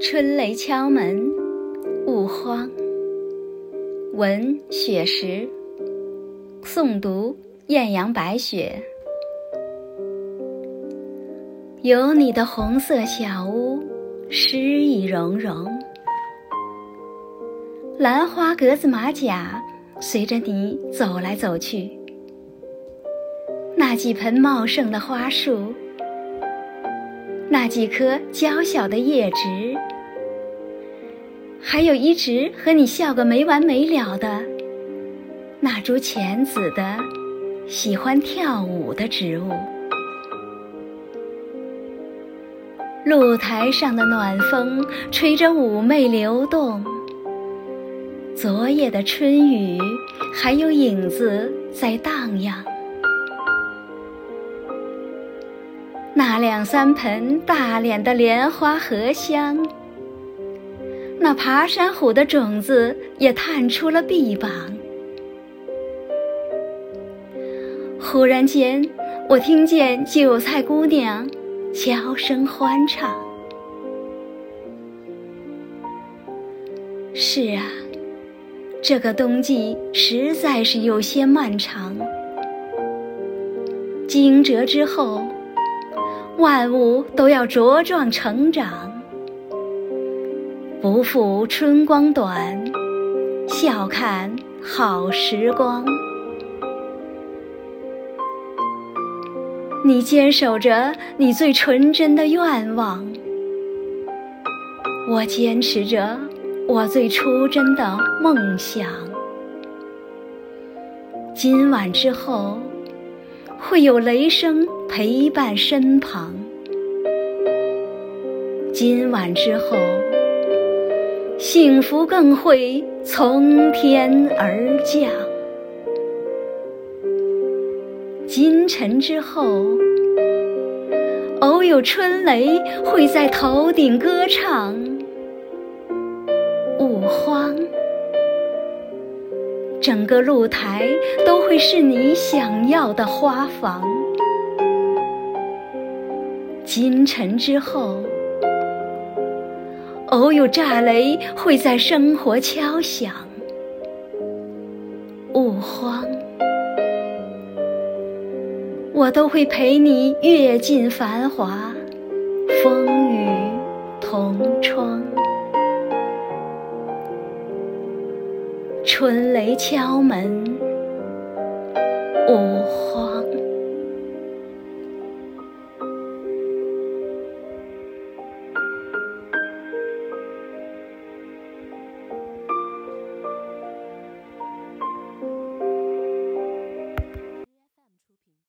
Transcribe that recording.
春雷敲门，勿慌。闻雪时，诵读艳阳白雪。有你的红色小屋，诗意融融。兰花格子马甲，随着你走来走去。那几盆茂盛的花树，那几棵娇小的叶植。还有一直和你笑个没完没了的那株浅紫的、喜欢跳舞的植物。露台上的暖风吹着妩媚流动，昨夜的春雨还有影子在荡漾。那两三盆大脸的莲花荷香。那爬山虎的种子也探出了臂膀。忽然间，我听见韭菜姑娘悄声欢唱。是啊，这个冬季实在是有些漫长。惊蛰之后，万物都要茁壮成长。不负春光短，笑看好时光。你坚守着你最纯真的愿望，我坚持着我最初真的梦想。今晚之后，会有雷声陪伴身旁。今晚之后。幸福更会从天而降。今晨之后，偶有春雷会在头顶歌唱。勿慌，整个露台都会是你想要的花房。今晨之后。偶有炸雷会在生活敲响，勿慌，我都会陪你阅尽繁华，风雨同窗。春雷敲门，